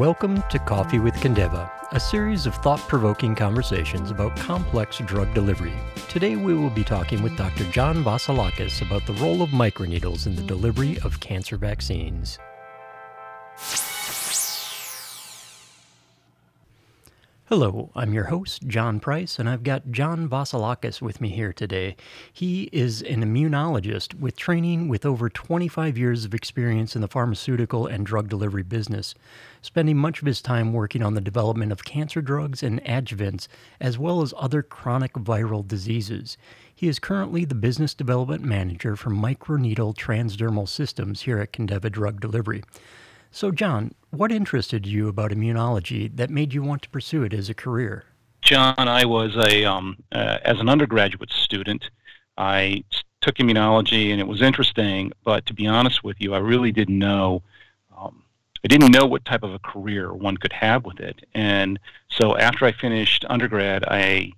Welcome to Coffee with Kindeva, a series of thought provoking conversations about complex drug delivery. Today we will be talking with Dr. John Vasilakos about the role of microneedles in the delivery of cancer vaccines. Hello, I'm your host, John Price, and I've got John Vasilakos with me here today. He is an immunologist with training with over 25 years of experience in the pharmaceutical and drug delivery business, spending much of his time working on the development of cancer drugs and adjuvants, as well as other chronic viral diseases. He is currently the business development manager for microneedle transdermal systems here at Kindeva Drug Delivery. So, John, what interested you about immunology that made you want to pursue it as a career? John, I was a um, uh, as an undergraduate student, I took immunology and it was interesting. But to be honest with you, I really didn't know. Um, I didn't know what type of a career one could have with it. And so after I finished undergrad, I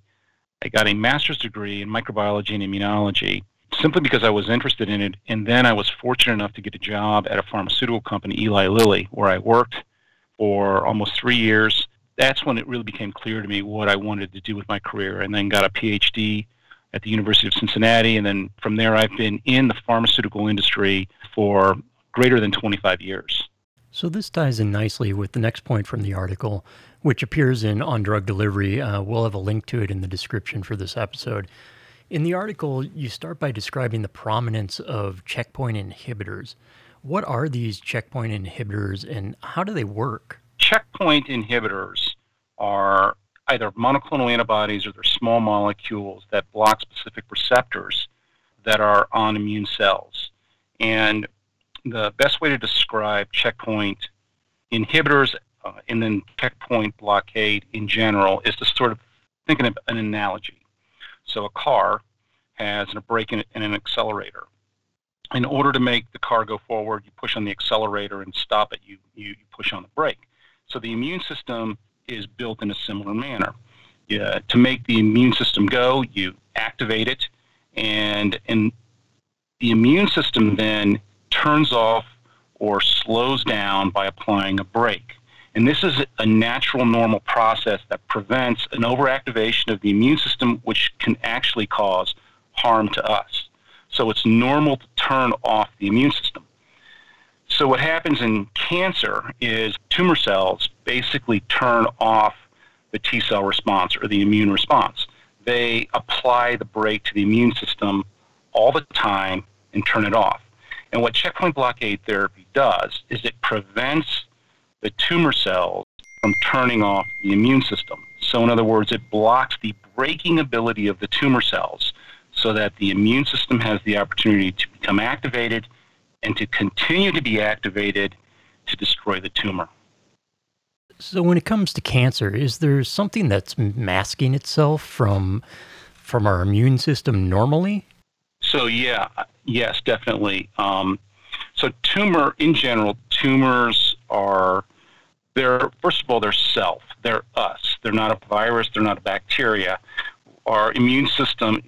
I got a master's degree in microbiology and immunology simply because I was interested in it. And then I was fortunate enough to get a job at a pharmaceutical company, Eli Lilly, where I worked for almost three years. That's when it really became clear to me what I wanted to do with my career, and then got a PhD at the University of Cincinnati. And then from there, I've been in the pharmaceutical industry for greater than 25 years. So, this ties in nicely with the next point from the article, which appears in On Drug Delivery. Uh, we'll have a link to it in the description for this episode. In the article, you start by describing the prominence of checkpoint inhibitors. What are these checkpoint inhibitors and how do they work? Checkpoint inhibitors are either monoclonal antibodies or they're small molecules that block specific receptors that are on immune cells. And the best way to describe checkpoint inhibitors uh, and then checkpoint blockade in general is to sort of think of an analogy. So a car has a brake and an accelerator. In order to make the car go forward, you push on the accelerator and stop it, you, you, push on the brake. So the immune system is built in a similar manner. Yeah, to make the immune system go, you activate it, and, and the immune system then turns off or slows down by applying a brake. And this is a natural, normal process that prevents an overactivation of the immune system, which can actually cause harm to us. So it's normal to turn off the immune system. So what happens in cancer is tumor cells basically turn off the T cell response or the immune response. They apply the brake to the immune system all the time and turn it off. And what checkpoint blockade therapy does is it prevents the tumor cells from turning off the immune system. So, in other words, it blocks the braking ability of the tumor cells so that the immune system has the opportunity to become activated and to continue to be activated to destroy the tumor. So, when it comes to cancer, is there something that's masking itself from from our immune system normally? So, yeah, yes, definitely. Um, so, tumor in general, tumors are they're first of all they're self. They're us. They're not a virus. They're not a bacteria. Our immune system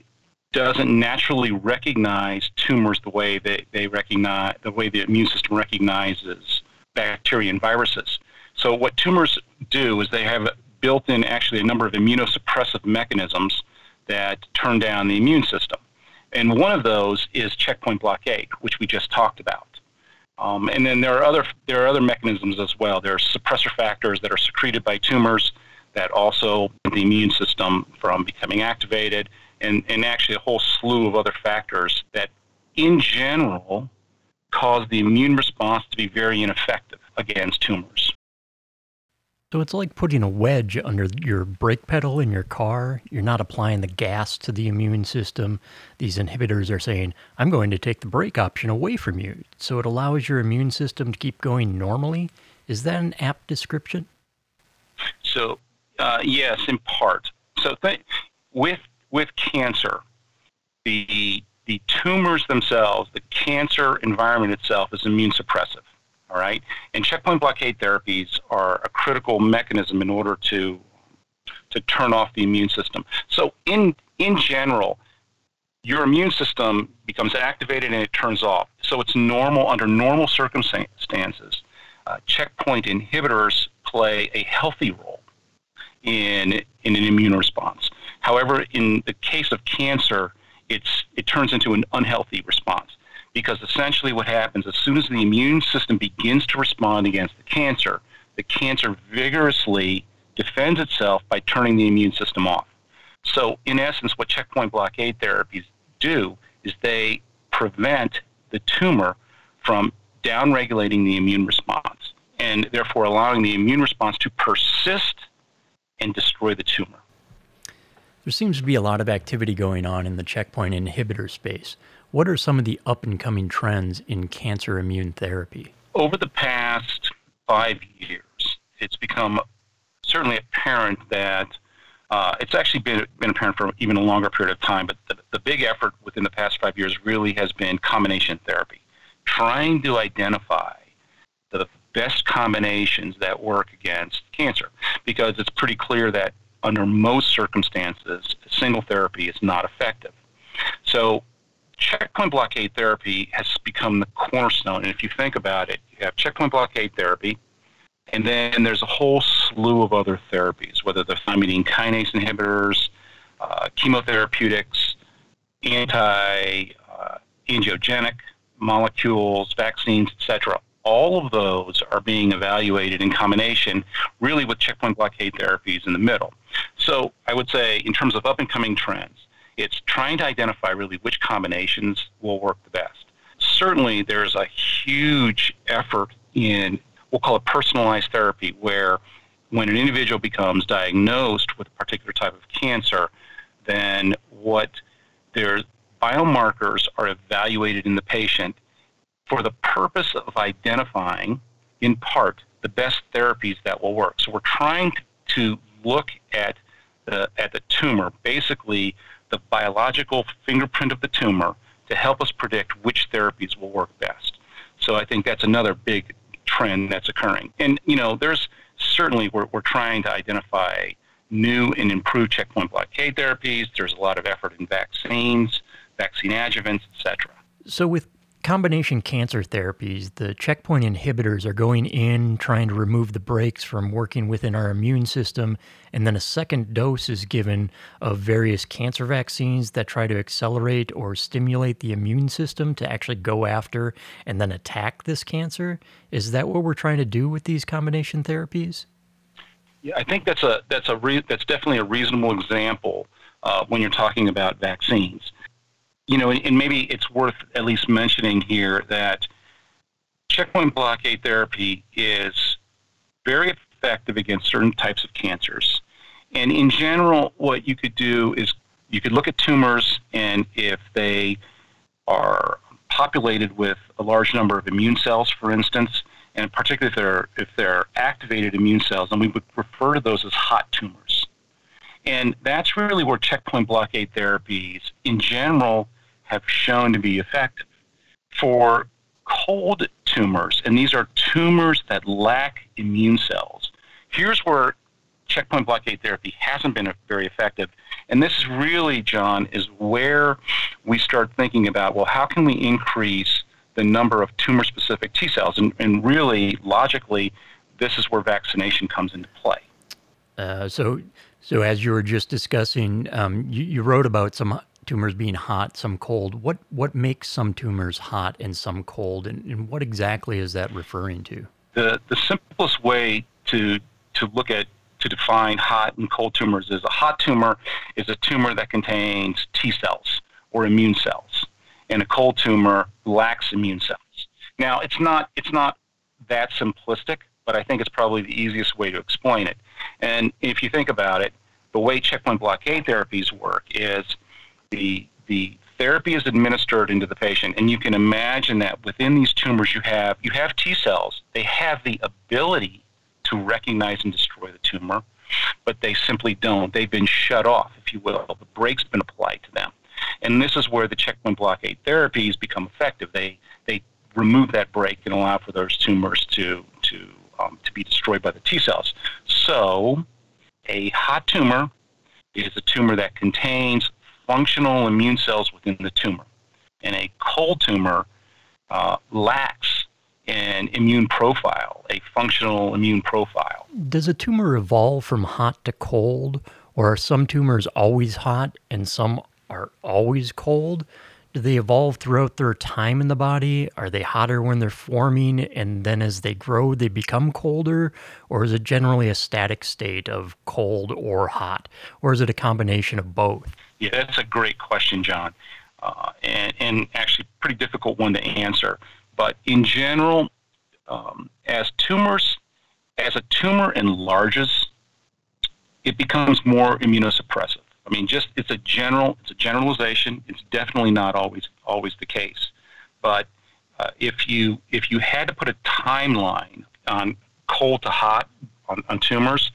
doesn't naturally recognize tumors the way they, they recognize the way the immune system recognizes bacteria and viruses. So what tumors do is they have built in actually a number of immunosuppressive mechanisms that turn down the immune system. And one of those is checkpoint blockade which we just talked about um, and then there are other there are other mechanisms as well. There are suppressor factors that are secreted by tumors that also the immune system from becoming activated, and, and actually a whole slew of other factors that, in general, cause the immune response to be very ineffective against tumors. So it's like putting a wedge under your brake pedal in your car. You're not applying the gas to the immune system. These inhibitors are saying, I'm going to take the brake option away from you. So it allows your immune system to keep going normally. Is that an apt description? So, uh, yes, in part. So th- with, with cancer, the, the tumors themselves, the cancer environment itself is immune suppressive. All right, and checkpoint blockade therapies are a critical mechanism in order to to turn off the immune system. So in in general, your immune system becomes activated and it turns off. So it's normal under normal circumstances. Uh, checkpoint inhibitors play a healthy role in, in an immune response. However, in the case of cancer, it's, it turns into an unhealthy response because essentially what happens as soon as the immune system begins to respond against the cancer, the cancer vigorously defends itself by turning the immune system off. So, in essence, what checkpoint blockade therapies do is they prevent the tumor from downregulating the immune response and therefore allowing the immune response to persist and destroy the tumor. There seems to be a lot of activity going on in the checkpoint inhibitor space. What are some of the up and coming trends in cancer immune therapy? Over the past five years, it's become certainly apparent that uh, it's actually been, been apparent for even a longer period of time, but the, the big effort within the past five years really has been combination therapy, trying to identify the best combinations that work against cancer, because it's pretty clear that under most circumstances, single therapy is not effective. So, checkpoint blockade therapy has become the cornerstone. And if you think about it, you have checkpoint blockade therapy, and then there's a whole slew of other therapies, whether they're thymidine kinase inhibitors, uh, chemotherapeutics, anti uh, angiogenic molecules, vaccines, etc. All of those are being evaluated in combination, really with checkpoint blockade therapies in the middle. So I would say, in terms of up and coming trends, it's trying to identify really which combinations will work the best. Certainly, there's a huge effort in we'll call it personalized therapy, where when an individual becomes diagnosed with a particular type of cancer, then what their biomarkers are evaluated in the patient for the purpose of identifying, in part, the best therapies that will work. So we're trying to look at the, at the tumor, basically the biological fingerprint of the tumor, to help us predict which therapies will work best. So I think that's another big trend that's occurring. And, you know, there's certainly, we're, we're trying to identify new and improved checkpoint blockade therapies. There's a lot of effort in vaccines, vaccine adjuvants, etc. So, with combination cancer therapies, the checkpoint inhibitors are going in trying to remove the brakes from working within our immune system, and then a second dose is given of various cancer vaccines that try to accelerate or stimulate the immune system to actually go after and then attack this cancer. Is that what we're trying to do with these combination therapies? Yeah, I think that's a that's a re- that's definitely a reasonable example uh, when you're talking about vaccines you know, and, maybe it's worth at least mentioning here that checkpoint blockade therapy is very effective against certain types of cancers. And in general, what you could do is you could look at tumors, and if they are populated with a large number of immune cells, for instance, and particularly if they're, if they're activated immune cells, then we would refer to those as hot tumors. And that's really where checkpoint blockade therapies, in general, have shown to be effective. For cold tumors, and these are tumors that lack immune cells, here's where checkpoint blockade therapy hasn't been very effective. And this is really, John, is where we start thinking about well, how can we increase the number of tumor specific T cells? And, and, really, logically, this is where vaccination comes into play. Uh, so, so as you were just discussing, um, you, you, wrote about some tumors being hot, some cold. What what makes some tumors hot and some cold, and, and what exactly is that referring to? The the simplest way to to look at to define hot and cold tumors is a hot tumor is a tumor that contains T cells or immune cells, and a cold tumor lacks immune cells. Now, it's not it's not that simplistic, but I think it's probably the easiest way to explain it. And if you think about it, the way checkpoint blockade therapies work is the the therapy is administered into the patient and you can imagine that within these tumors you have you have T cells. They have the ability to recognize and destroy the tumor but they simply don't. They've been shut off if you will. The brake's been applied to them. And this is where the checkpoint blockade therapies become effective. They they remove that brake and allow for those tumors to to um, to be destroyed by the T cells. So a hot tumor is a tumor that contains functional immune cells within the tumor. And a cold tumor uh, lacks an immune profile, a functional immune profile. Does a tumor evolve from hot to cold, or are some tumors always hot and some are always cold? Do they evolve throughout their time in the body? Are they hotter when they're forming and then as they grow they become colder? Or is it generally a static state of cold or hot? Or is it a combination of both? Yeah, that's a great question, John, uh, and, and actually pretty difficult one to answer. But in general, um, as tumors, as a tumor enlarges, it becomes more immunosuppressive. I mean, just it's a general, it's a generalization. It's definitely not always always the case, but uh, if you if you had to put a timeline on cold to hot on, on tumors,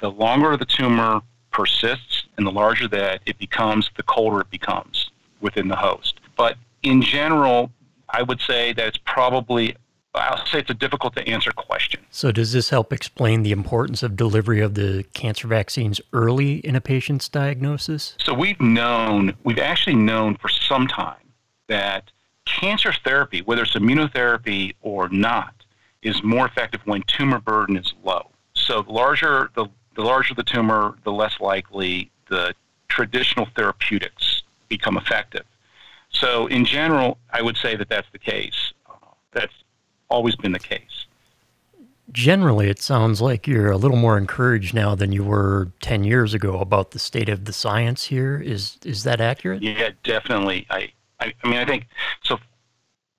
the longer the tumor persists and the larger that it becomes, the colder it becomes within the host. But in general, I would say that it's probably I'll say it's a difficult to answer question. So, does this help explain the importance of delivery of the cancer vaccines early in a patient's diagnosis? So, we've known, we've actually known for some time that cancer therapy, whether it's immunotherapy or not, is more effective when tumor burden is low. So, the larger the, the larger the tumor, the less likely the traditional therapeutics become effective. So, in general, I would say that that's the case. That's always been the case. Generally, it sounds like you're a little more encouraged now than you were 10 years ago about the state of the science here. Is is that accurate? Yeah, definitely. I, I, I mean, I think so.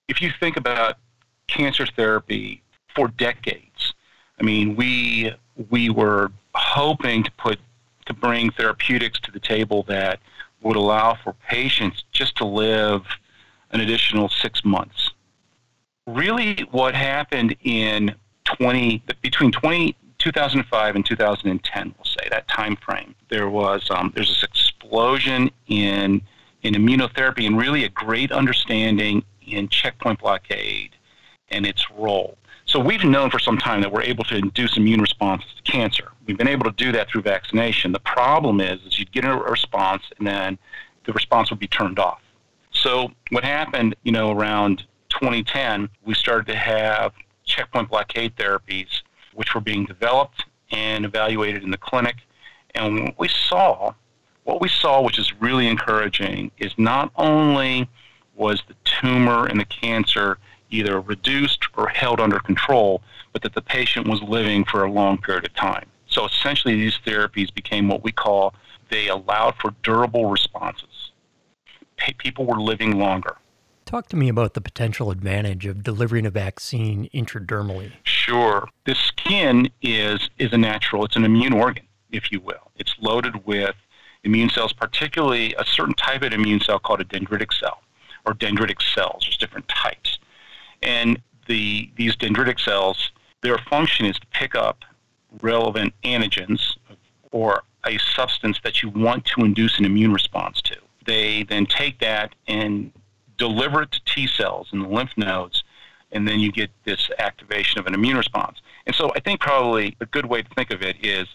If you think about cancer therapy for decades, I mean, we we were hoping to put to bring therapeutics to the table that would allow for patients just to live an additional six months. Really what happened in 20 between 20 2005 and 2010 we'll say that time frame there was um, there's this explosion in in immunotherapy and really a great understanding in checkpoint blockade and its role so we've known for some time that we're able to induce immune responses to cancer. We've been able to do that through vaccination. The problem is is you'd get a response and then the response would be turned off. So what happened you know around 2010, we started to have checkpoint blockade therapies, which were being developed and evaluated in the clinic. And what we saw, what we saw, which is really encouraging, is not only was the tumor and the cancer either reduced or held under control, but that the patient was living for a long period of time. So essentially, these therapies became what we call they allowed for durable responses. People were living longer. Talk to me about the potential advantage of delivering a vaccine intradermally. Sure. The skin is is a natural, it's an immune organ, if you will. It's loaded with immune cells, particularly a certain type of immune cell called a dendritic cell or dendritic cells. There's different types. And the these dendritic cells, their function is to pick up relevant antigens or a substance that you want to induce an immune response to. They then take that and deliver it to T cells in the lymph nodes, and then you get this activation of an immune response. And so I think probably a good way to think of it is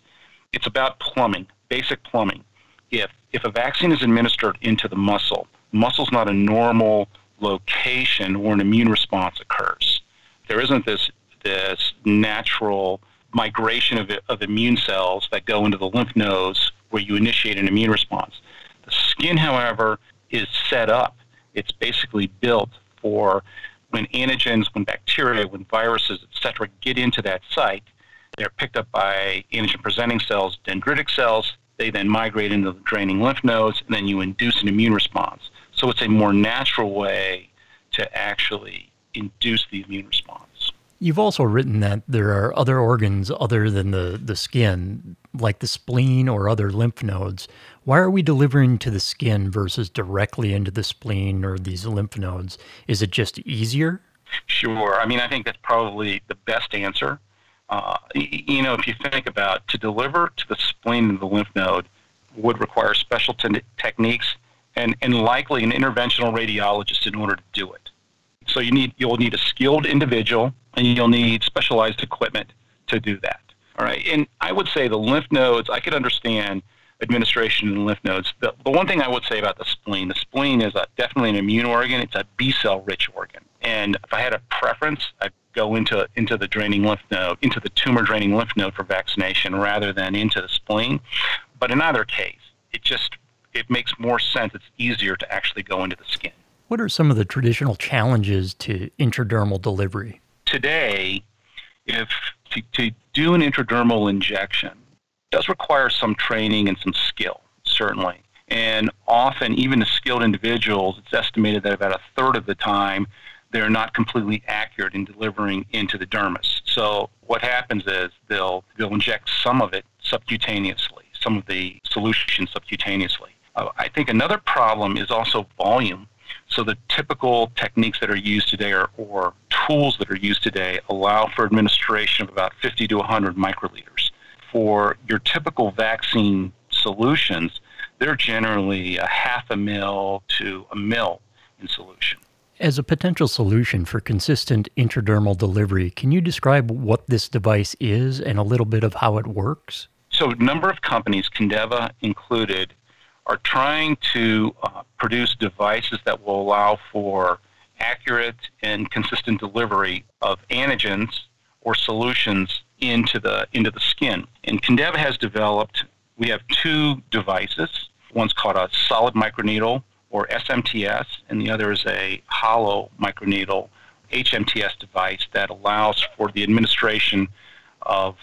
it's about plumbing, basic plumbing. If, if a vaccine is administered into the muscle, muscle's not a normal location where an immune response occurs. There isn't this, this natural migration of, of immune cells that go into the lymph nodes where you initiate an immune response. The skin, however, is set up it's basically built for when antigens, when bacteria, when viruses, etc., get into that site, they're picked up by antigen presenting cells, dendritic cells. They then migrate into the draining lymph nodes, and then you induce an immune response. So it's a more natural way to actually induce the immune response. You've also written that there are other organs other than the, the skin, like the spleen or other lymph nodes. Why are we delivering to the skin versus directly into the spleen or these lymph nodes? Is it just easier? Sure. I mean, I think that's probably the best answer. Uh, you know, if you think about to deliver to the spleen and the lymph node would require special te- techniques and, and likely an interventional radiologist in order to do it. So you need you'll need a skilled individual and you'll need specialized equipment to do that. All right. And I would say the lymph nodes, I could understand administration in lymph nodes. The, the one thing I would say about the spleen, the spleen is a, definitely an immune organ. It's a B cell rich organ. And if I had a preference, I'd go into into the draining lymph node, into the tumor draining lymph node for vaccination rather than into the spleen. But in either case, it just it makes more sense. It's easier to actually go into the skin. What are some of the traditional challenges to intradermal delivery? Today, if to, to do an intradermal injection does require some training and some skill, certainly. And often, even to skilled individuals, it's estimated that about a third of the time they're not completely accurate in delivering into the dermis. So what happens is they'll they'll inject some of it subcutaneously, some of the solution subcutaneously. Uh, I think another problem is also volume. So the typical techniques that are used today are, or tools that are used today allow for administration of about 50 to 100 microliters. For your typical vaccine solutions, they're generally a half a mil to a mil in solution. As a potential solution for consistent intradermal delivery, can you describe what this device is and a little bit of how it works? So, a number of companies, Kindeva included, are trying to uh, produce devices that will allow for accurate and consistent delivery of antigens or solutions into the into the skin. And Kindeva has developed. We have two devices. One's called a solid microneedle or SMTS, and the other is a hollow microneedle HMTS device that allows for the administration of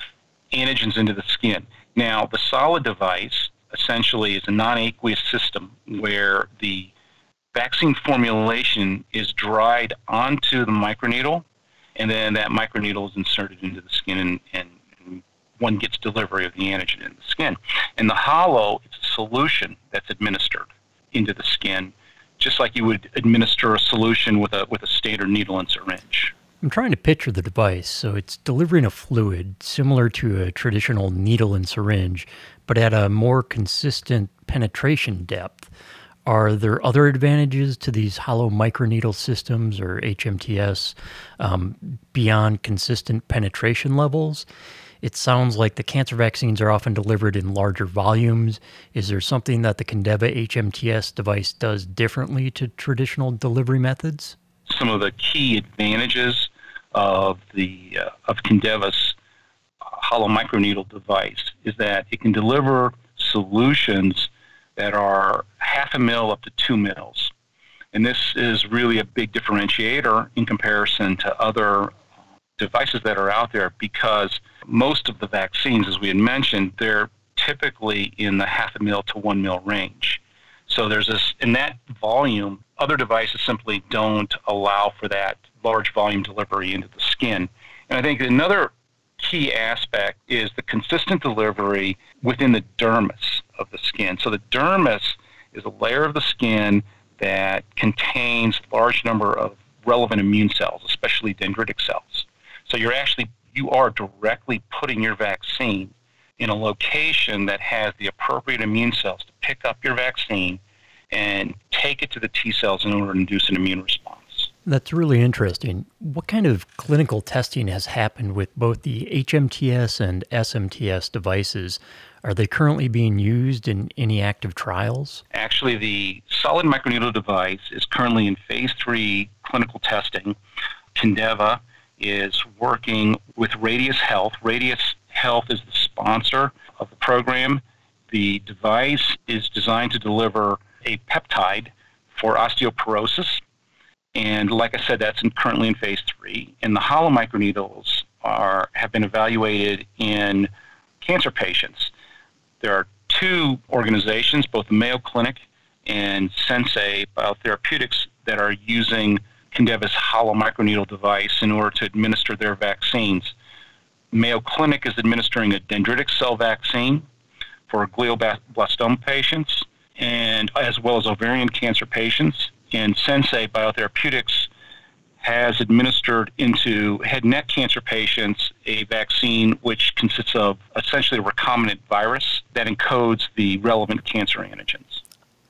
antigens into the skin. Now, the solid device essentially is a non aqueous system where the vaccine formulation is dried onto the microneedle, and then that microneedle is inserted into the skin, and, and, one gets delivery of the antigen in the skin. And the hollow, it's a solution that's administered into the skin, just like you would administer a solution with a with a standard needle and syringe. I'm trying to picture the device. So it's delivering a fluid similar to a traditional needle and syringe, but at a more consistent penetration depth. Are there other advantages to these hollow microneedle systems or HMTS um, beyond consistent penetration levels? It sounds like the cancer vaccines are often delivered in larger volumes. Is there something that the Kindeva HMTS device does differently to traditional delivery methods? Some of the key advantages of the uh, of Kindeva's uh, hollow microneedle device is that it can deliver solutions that are half a mil up to two mils. And this is really a big differentiator in comparison to other devices that are out there because most of the vaccines, as we had mentioned, they're typically in the half a mil to one mil range. So there's this, in that volume, other devices simply don't allow for that large volume delivery into the skin. And I think another key aspect is the consistent delivery within the dermis of the skin. So the dermis is a layer of the skin that contains large number of relevant immune cells, especially dendritic cells. So you're actually you are directly putting your vaccine in a location that has the appropriate immune cells to pick up your vaccine and take it to the T cells in order to induce an immune response. That's really interesting. What kind of clinical testing has happened with both the HMTS and SMTS devices? Are they currently being used in any active trials? Actually, the solid microneedle device is currently in phase three clinical testing. Kindeva is working with Radius Health. Radius Health is the sponsor of the program. The device is designed to deliver a peptide for osteoporosis. And like I said, that's in, currently in phase three. And the hollow microneedles are, have been evaluated in cancer patients. There are two organizations, both Mayo Clinic and Sensei Biotherapeutics, that are using Kindeva's hollow microneedle device in order to administer their vaccines. Mayo Clinic is administering a dendritic cell vaccine for glioblastoma patients, and as well as ovarian cancer patients. And Sensei Biotherapeutics has administered into head and neck cancer patients a vaccine which consists of essentially a recombinant virus that encodes the relevant cancer antigens.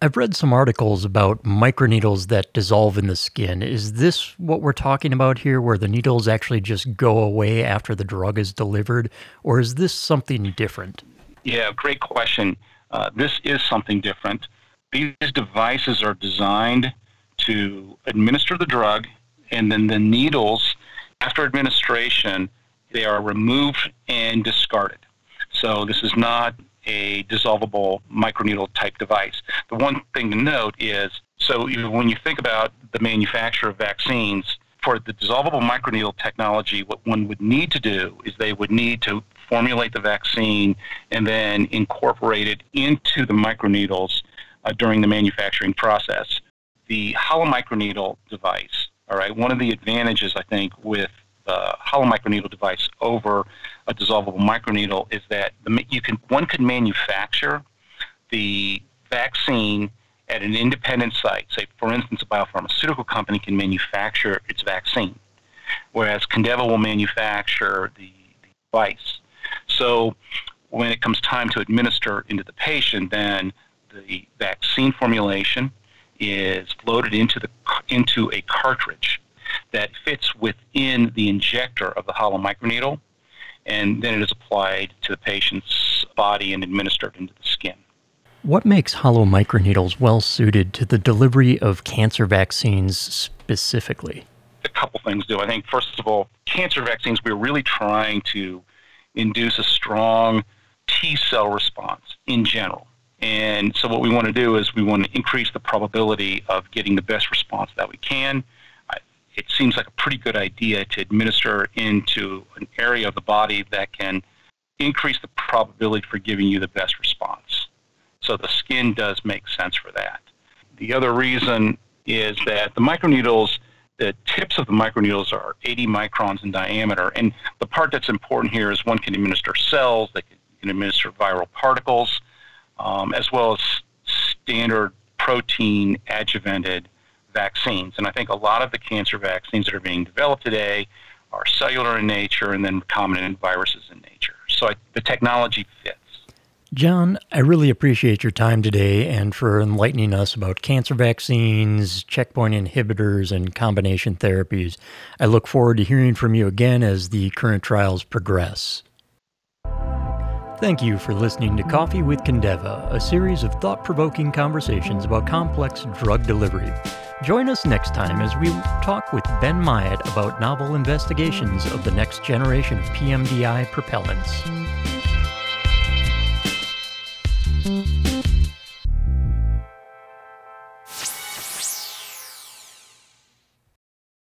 I've read some articles about microneedles that dissolve in the skin. Is this what we're talking about here, where the needles actually just go away after the drug is delivered, or is this something different? Yeah, great question. uh, this is something different. These devices are designed to administer the drug, and then the needles, after administration, they are removed and discarded. So this is not a dissolvable microneedle type device. The one thing to note is so when you think about the manufacture of vaccines, for the dissolvable microneedle technology, what one would need to do is they would need to formulate the vaccine and then incorporate it into the microneedles uh, during the manufacturing process. The hollow microneedle device, all right, one of the advantages I think with the hollow microneedle device over a dissolvable microneedle is that the, you can one can manufacture the vaccine at an independent site. Say, for instance, a biopharmaceutical company can manufacture its vaccine, whereas Kindeva will manufacture the, the device. So when it comes time to administer into the patient, then the vaccine formulation is loaded into the into a cartridge that fits within the injector of the hollow microneedle, and then it is applied to the patient's body and administered into the skin. What makes hollow microneedles well suited to the delivery of cancer vaccines specifically? A couple things do. I think, first of all, cancer vaccines, we're really trying to induce a strong T cell response in general. And so, what we want to do is we want to increase the probability of getting the best response that we can. It seems like a pretty good idea to administer into an area of the body that can increase the probability for giving you the best response. So, the skin does make sense for that. The other reason is that the microneedles the tips of the microneedles are 80 microns in diameter. And the part that's important here is one can administer cells, they can administer viral particles, um, as well as standard protein adjuvanted vaccines. And I think a lot of the cancer vaccines that are being developed today are cellular in nature and then recombinant viruses in nature. So I, the technology fits. John, I really appreciate your time today and for enlightening us about cancer vaccines, checkpoint inhibitors, and combination therapies. I look forward to hearing from you again as the current trials progress. Thank you for listening to Coffee with Kindeva, a series of thought provoking conversations about complex drug delivery. Join us next time as we talk with Ben Myatt about novel investigations of the next generation of PMDI propellants.